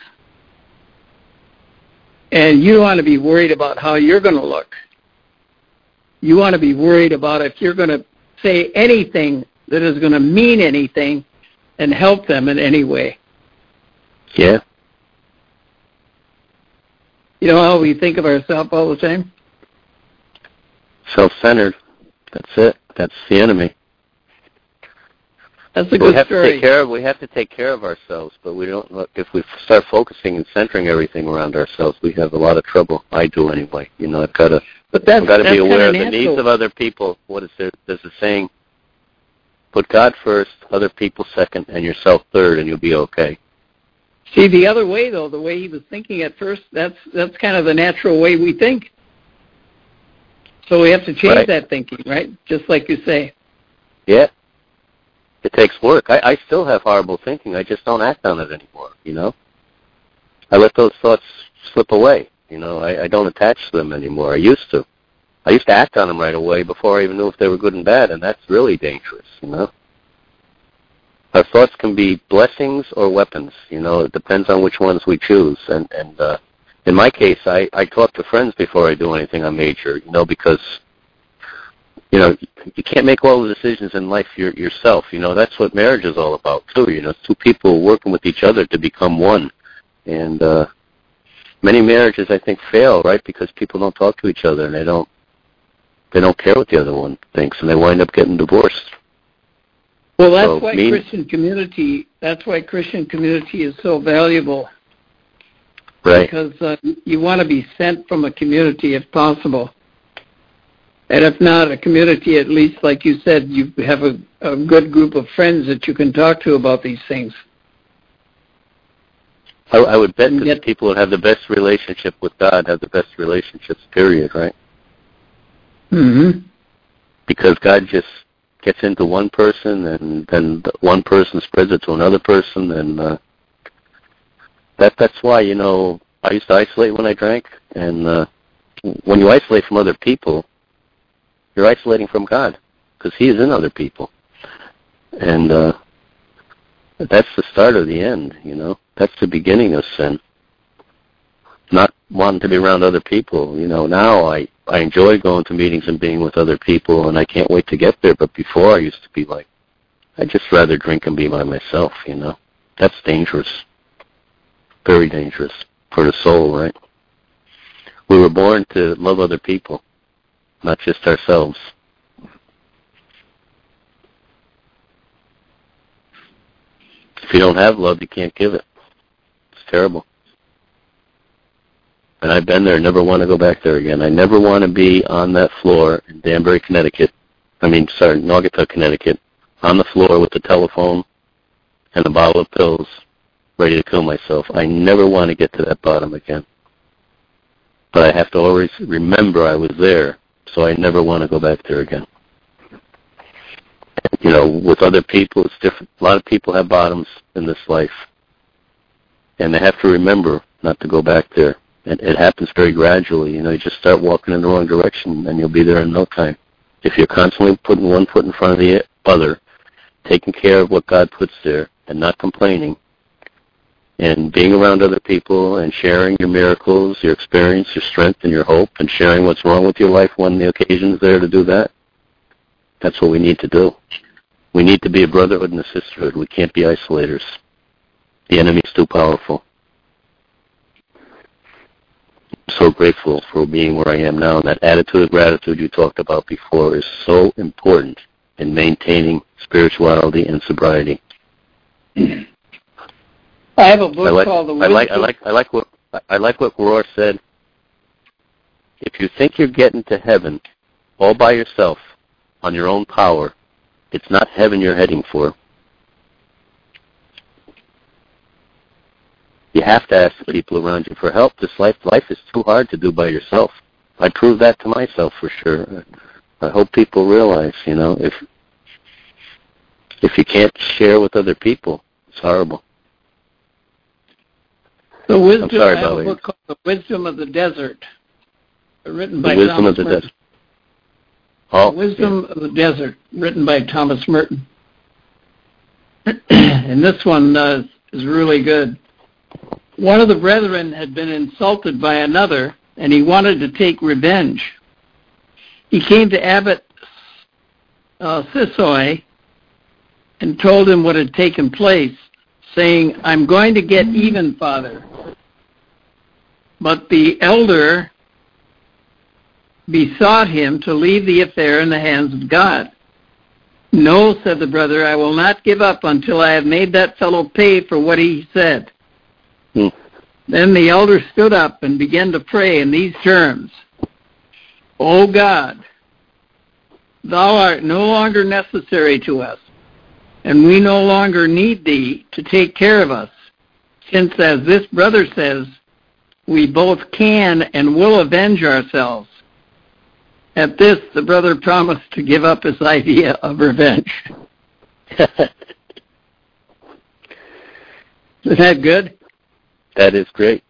And you don't want to be worried about how you're going to look. You want to be worried about if you're going to say anything that is going to mean anything and help them in any way. Yeah. You know how we think of ourselves all the time? Self-centered. That's it. That's the enemy. That's a good we have to take care of we have to take care of ourselves, but we don't. Look, if we start focusing and centering everything around ourselves, we have a lot of trouble. I do anyway. You know, I've got to but that's, I've got to be aware of the needs of other people. What is there? There's a saying: put God first, other people second, and yourself third, and you'll be okay. See, the other way though, the way he was thinking at first, that's that's kind of the natural way we think. So we have to change Right. that thinking, right? Just like you say. Yeah. It takes work. I, I still have horrible thinking. I just don't act on it anymore. You know. I let those thoughts slip away. You know, I, I don't attach to them anymore. I used to. I used to act on them right away before I even knew if they were good and bad, and that's really dangerous, you know. Our thoughts can be blessings or weapons, you know. It depends on which ones we choose, and and uh, in my case, I I talk to friends before I do anything on major, you know, because you know you can't make all the decisions in life your, yourself. You know that's what marriage is all about too. You know, two people working with each other to become one, and uh, many marriages I think fail right because people don't talk to each other and they don't they don't care what the other one thinks, and they wind up getting divorced. Well, that's so why me, Christian community. That's why Christian community is so valuable. Right. Because uh, you want to be sent from a community if possible. And if not a community, at least, like you said, you have a, a good group of friends that you can talk to about these things. I, I would bet that the people that have the best relationship with God have the best relationships, period, right? Mm-hmm. Because God just gets into one person, and then one person spreads it to another person, and uh, that that's why you know I used to isolate when I drank, and uh, when you isolate from other people, you're isolating from God because He is in other people, and uh, that's the start of the end. You know, that's the beginning of sin. Not wanting to be around other people. You know, now I I enjoy going to meetings and being with other people, and I can't wait to get there. But before, I used to be like, I'd just rather drink and be by myself. You know, that's dangerous. Very dangerous for the soul, right? We were born to love other people not just ourselves. If you don't have love, you can't give it. It's terrible. And I've been there, never want to go back there again. I never want to be on that floor in Danbury, Connecticut. I mean, sorry, Naugatuck, Connecticut, on the floor with the telephone and a bottle of pills, ready to kill myself. I never want to get to that bottom again. But I have to always remember I was there so I never want to go back there again. You know, with other people, it's different. A lot of people have bottoms in this life, and they have to remember not to go back there. And it happens very gradually. You know, you just start walking in the wrong direction, and you'll be there in no time. If you're constantly putting one foot in front of the other, taking care of what God puts there, and not complaining, and being around other people and sharing your miracles, your experience, your strength, and your hope, and sharing what's wrong with your life when the occasion is there to do that. That's what we need to do. We need to be a brotherhood and a sisterhood. We can't be isolators. The enemy's too powerful. I'm so grateful for being where I am now. And that attitude of gratitude you talked about before is so important in maintaining spirituality and sobriety. I have a book I like, called The Wisdom. I like I like I like what I like what Rohr said. If you think you're getting to heaven all by yourself on your own power, it's not heaven you're heading for. You have to ask the people around you for help. This life life is too hard to do by yourself. I proved that to myself for sure. I hope people realize, you know, if if you can't share with other people, it's horrible. The wisdom. I'm sorry, I have a book called The Wisdom of the Desert, written by the Wisdom Thomas of the Merton. Desert. Oh, the Wisdom yeah. of the Desert, written by Thomas Merton. and this one uh, is really good. One of the brethren had been insulted by another, and he wanted to take revenge. He came to Abbot uh, Sissoy and told him what had taken place saying, I'm going to get even, Father. But the elder besought him to leave the affair in the hands of God. No, said the brother, I will not give up until I have made that fellow pay for what he said. Hmm. Then the elder stood up and began to pray in these terms O God, thou art no longer necessary to us and we no longer need thee to take care of us, since, as this brother says, we both can and will avenge ourselves. At this, the brother promised to give up his idea of revenge. Isn't that good? That is great.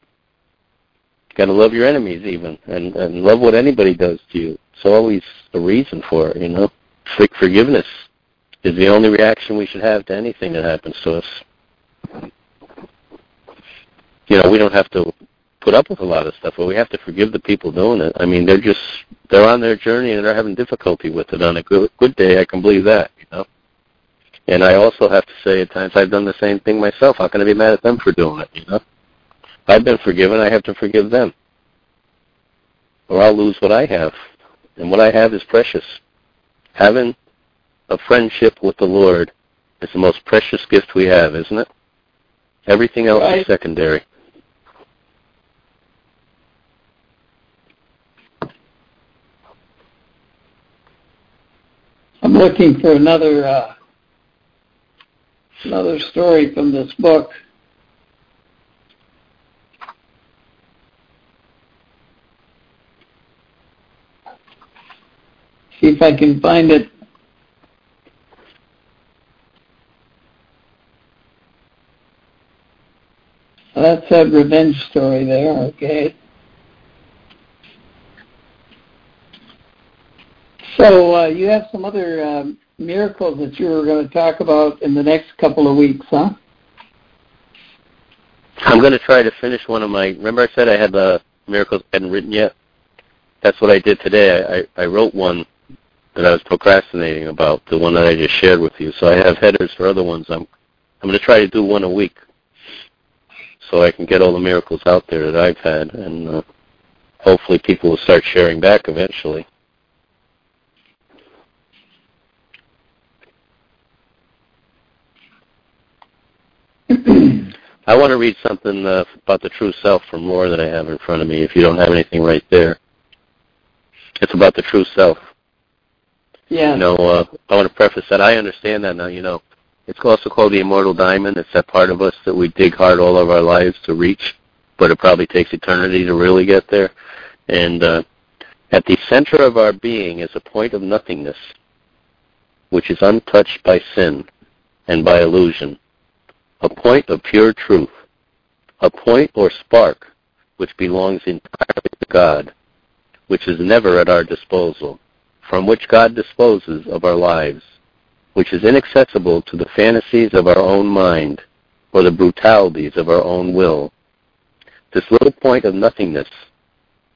got to love your enemies even, and and love what anybody does to you. It's always a reason for it, you know. Seek forgiveness is the only reaction we should have to anything that happens to us. You know, we don't have to put up with a lot of stuff, but we have to forgive the people doing it. I mean, they're just they're on their journey and they're having difficulty with it. On a good good day, I can believe that, you know. And I also have to say, at times I've done the same thing myself. How can I be mad at them for doing it? You know, I've been forgiven. I have to forgive them, or I'll lose what I have, and what I have is precious. Having a friendship with the Lord is the most precious gift we have, isn't it? Everything else Right. is secondary. I'm looking for another uh, another story from this book. See if I can find it. That's that revenge story there. Okay. So uh, you have some other um, miracles that you were going to talk about in the next couple of weeks, huh? I'm going to try to finish one of my. Remember, I said I had the miracles I hadn't written yet. That's what I did today. I, I, I wrote one that I was procrastinating about, the one that I just shared with you. So I have headers for other ones. I'm I'm going to try to do one a week, so I can get all the miracles out there that I've had, and uh, hopefully people will start sharing back eventually. I want to read something uh, about the true self from Rohr that I have in front of me. If you don't have anything right there, it's about the true self. Yeah. You know, uh, I want to preface that I understand that now. You know, it's also called the immortal diamond. It's that part of us that we dig hard all of our lives to reach, but it probably takes eternity to really get there. And uh, at the center of our being is a point of nothingness, which is untouched by sin and by illusion a point of pure truth, a point or spark which belongs entirely to God, which is never at our disposal, from which God disposes of our lives, which is inaccessible to the fantasies of our own mind or the brutalities of our own will. This little point of nothingness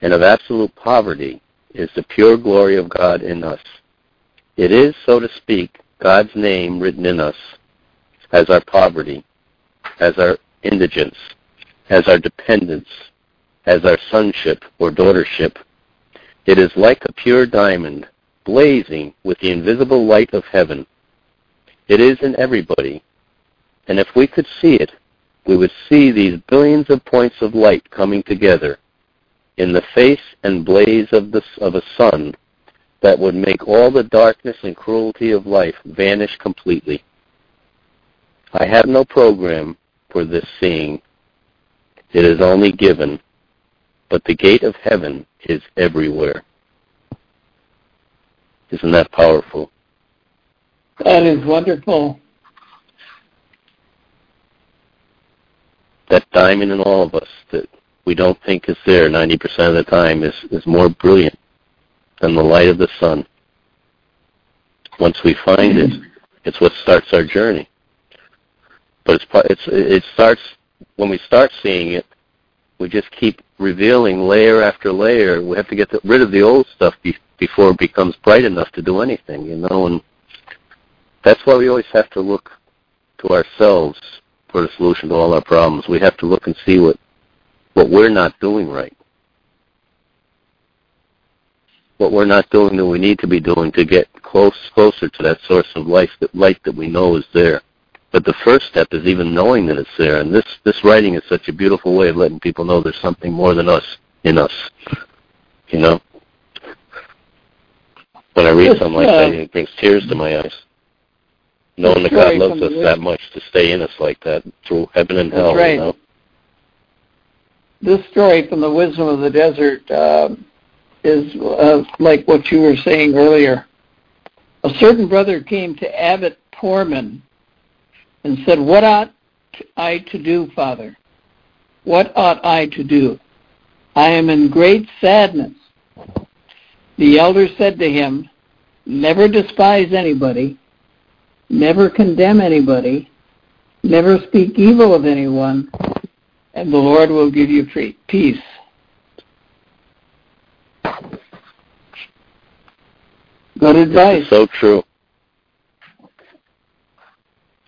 and of absolute poverty is the pure glory of God in us. It is, so to speak, God's name written in us as our poverty, as our indigence, as our dependence, as our sonship or daughtership. It is like a pure diamond, blazing with the invisible light of heaven. It is in everybody, and if we could see it, we would see these billions of points of light coming together in the face and blaze of, the, of a sun that would make all the darkness and cruelty of life vanish completely. I have no program for this seeing. It is only given, but the gate of heaven is everywhere. Isn't that powerful? That is wonderful. That diamond in all of us that we don't think is there 90% of the time is, is more brilliant than the light of the sun. Once we find it, it's what starts our journey. But it's it's it starts when we start seeing it. We just keep revealing layer after layer. We have to get rid of the old stuff be, before it becomes bright enough to do anything, you know. And that's why we always have to look to ourselves for the solution to all our problems. We have to look and see what what we're not doing right. What we're not doing that we need to be doing to get close closer to that source of life that light that we know is there. But the first step is even knowing that it's there. And this, this writing is such a beautiful way of letting people know there's something more than us in us. You know? When I read something like that, it brings tears to my eyes. Knowing that God loves us that much to stay in us like that through heaven and hell, right. you know? This story from the wisdom of the desert uh, is uh, like what you were saying earlier. A certain brother came to Abbot Poemen and said, What ought I to do, Father? What ought I to do? I am in great sadness. The elder said to him, Never despise anybody, never condemn anybody, never speak evil of anyone, and the Lord will give you peace. Good advice. so true.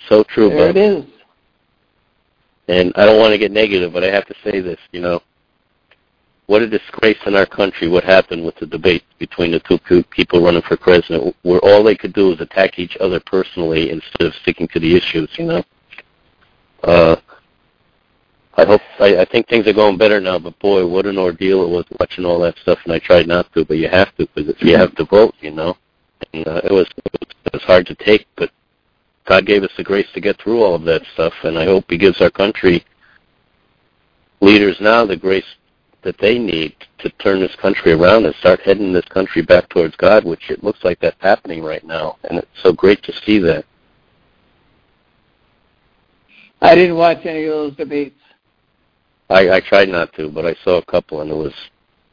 So true, There bud. it is. And I don't want to get negative, but I have to say this, you know. What a disgrace in our country what happened with the debate between the two people running for president, where all they could do is attack each other personally instead of sticking to the issues, you know. Uh, I hope, I, I think things are going better now, but boy, what an ordeal it was watching all that stuff, and I tried not to, but you have to, because you have to vote, you know. And uh, was, it was it was hard to take, but God gave us the grace to get through all of that stuff, and I hope He gives our country leaders now the grace that they need to turn this country around and start heading this country back towards God, which it looks like that's happening right now, and it's so great to see that. I didn't watch any of those debates. I, I tried not to, but I saw a couple, and it was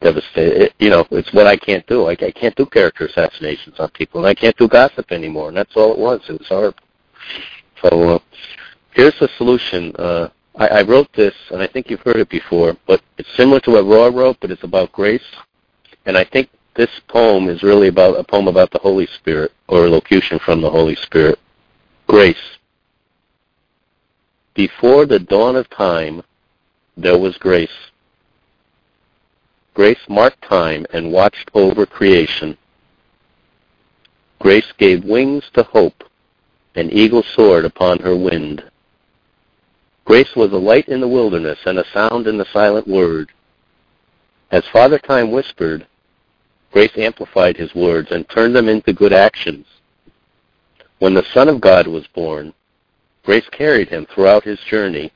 devastating. It, you know, it's what I can't do. I, I can't do character assassinations on people, and I can't do gossip anymore, and that's all it was. It was horrible. So uh, here's the solution. Uh, I, I wrote this, and I think you've heard it before, but it's similar to what Rohr wrote, but it's about grace. And I think this poem is really about a poem about the Holy Spirit, or a locution from the Holy Spirit. Grace. Before the dawn of time, there was grace. Grace marked time and watched over creation. Grace gave wings to hope, an eagle soared upon her wind. Grace was a light in the wilderness and a sound in the silent word. As Father Time whispered, Grace amplified his words and turned them into good actions. When the Son of God was born, Grace carried him throughout his journey.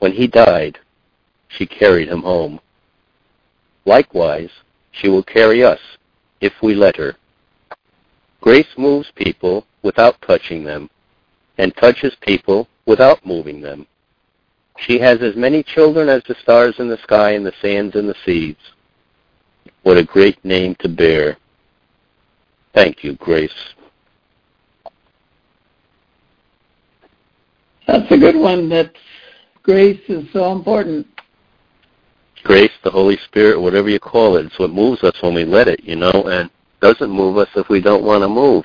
When he died, she carried him home. Likewise, she will carry us if we let her. Grace moves people without touching them and touches people without moving them. She has as many children as the stars in the sky and the sands in the seas. What a great name to bear. Thank you, Grace. That's a good one. That grace is so important. Grace, the Holy Spirit, whatever you call it, it's what moves us when we let it, you know, and doesn't move us if we don't want to move.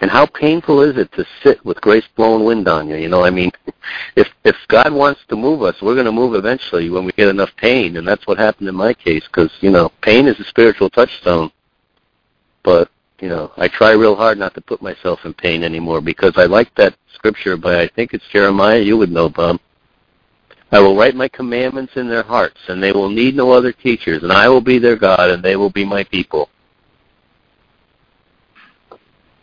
And how painful is it to sit with grace blowing wind on you? You know, I mean, if if God wants to move us, we're going to move eventually when we get enough pain, and that's what happened in my case. Because you know, pain is a spiritual touchstone. But you know, I try real hard not to put myself in pain anymore because I like that scripture But I think it's Jeremiah. You would know, Bob. I will write my commandments in their hearts, and they will need no other teachers, and I will be their God, and they will be my people.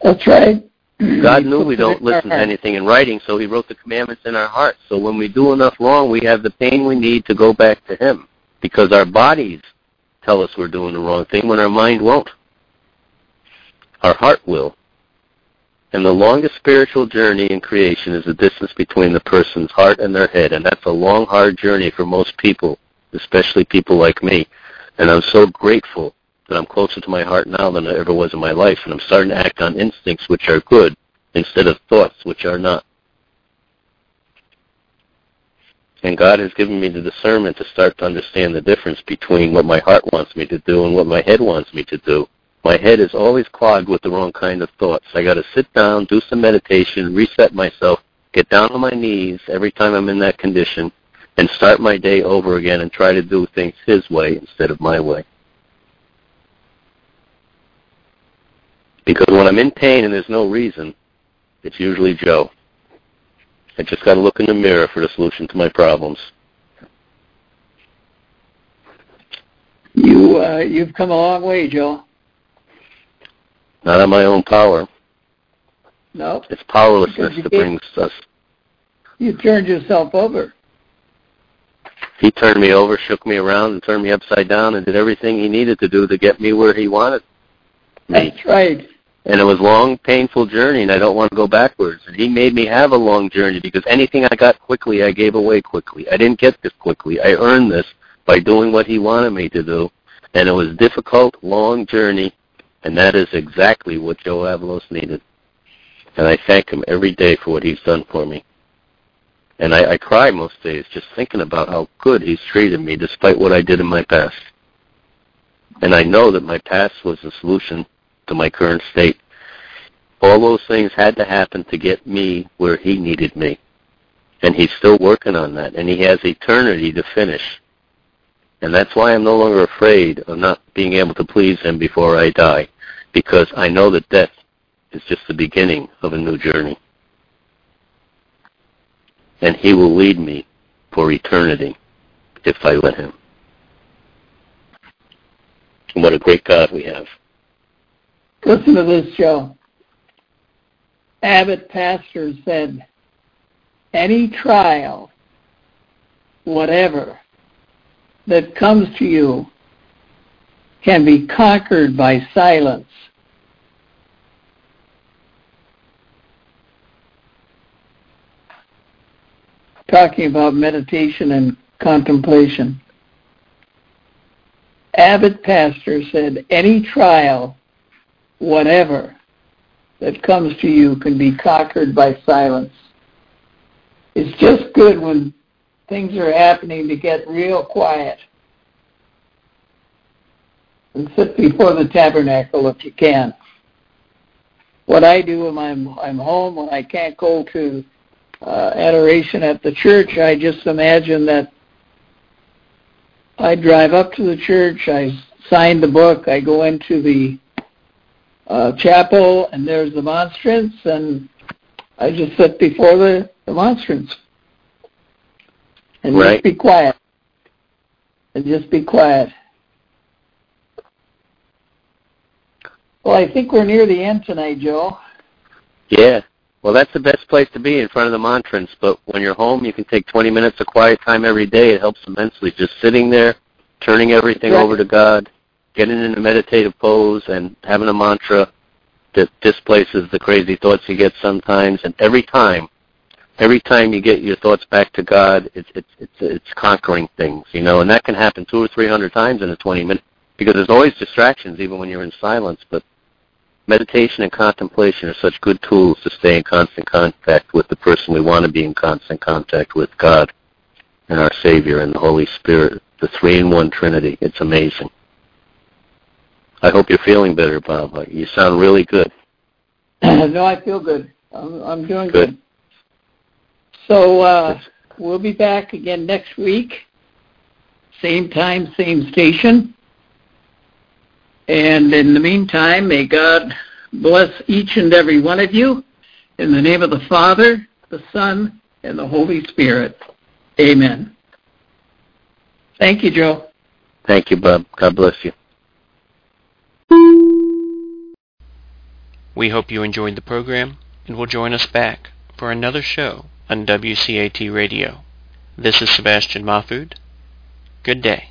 That's right. God knew we don't listen to anything in writing, so He wrote the commandments in our hearts. So when we do enough wrong, we have the pain we need to go back to Him. Because our bodies tell us we're doing the wrong thing when our mind won't. Our heart will. And the longest spiritual journey in creation is the distance between the person's heart and their head. And that's a long, hard journey for most people, especially people like me. And I'm so grateful that I'm closer to my heart now than I ever was in my life. And I'm starting to act on instincts which are good instead of thoughts which are not. And God has given me the discernment to start to understand the difference between what my heart wants me to do and what my head wants me to do. My head is always clogged with the wrong kind of thoughts. I got to sit down, do some meditation, reset myself, get down on my knees every time I'm in that condition, and start my day over again and try to do things His way instead of my way. Because when I'm in pain and there's no reason, it's usually Joe. I just got to look in the mirror for the solution to my problems. You uh, you've come a long way, Joe. Not on my own power. No, It's powerlessness that brings us. you turned yourself over. He turned me over, shook me around, and turned me upside down, and did everything he needed to do to get me where he wanted me. That's right. And it was a long, painful journey, and I don't want to go backwards. And he made me have a long journey because anything I got quickly, I gave away quickly. I didn't get this quickly. I earned this by doing what he wanted me to do. And it was difficult, long journey, and that is exactly what Joe Avalos needed. And I thank him every day for what he's done for me. And I, I cry most days just thinking about how good he's treated me despite what I did in my past. And I know that my past was the solution to my current state. All those things had to happen to get me where he needed me. And he's still working on that. And he has eternity to finish. And that's why I'm no longer afraid of not being able to please him before I die. Because I know that death is just the beginning of a new journey. And he will lead me for eternity if I let him. And what a great God we have. Listen to this, Joe. Abbot Pastor said, any trial, whatever, that comes to you can be conquered by silence. Talking about meditation and contemplation. Abbot Pastor said, any trial, whatever, that comes to you can be conquered by silence. It's just good when things are happening to get real quiet and sit before the tabernacle if you can. What I do when I'm I'm home when I can't go to uh, adoration at the church, I just imagine that I drive up to the church, I sign the book, I go into the uh, chapel, and there's the monstrance, and I just sit before the, the monstrance and right. just be quiet. And just be quiet. Well, I think we're near the end tonight, Joe. Yeah. Well, that's the best place to be in front of the monstrance. But when you're home, you can take 20 minutes of quiet time every day. It helps immensely. Just sitting there, turning everything Right. over to God, getting in a meditative pose, and having a mantra that displaces the crazy thoughts you get sometimes. And every time, every time you get your thoughts back to God, it's it's it's it's conquering things, you know. And that can happen two or three hundred times in a 20 minute because there's always distractions even when you're in silence. But meditation and contemplation are such good tools to stay in constant contact with the person we want to be in constant contact with, God and our Savior and the Holy Spirit, the three in one Trinity. It's amazing. I hope you're feeling better, Bob. You sound really good. no, I feel good. I'm, I'm doing good. Good. So uh, we'll be back again next week, same time, same station. And in the meantime, may God bless each and every one of you. In the name of the Father, the Son, and the Holy Spirit. Amen. Thank you, Joe. Thank you, Bob. God bless you. We hope you enjoyed the program and will join us back for another show on WCAT Radio. This is Sebastian Mahfood. Good day.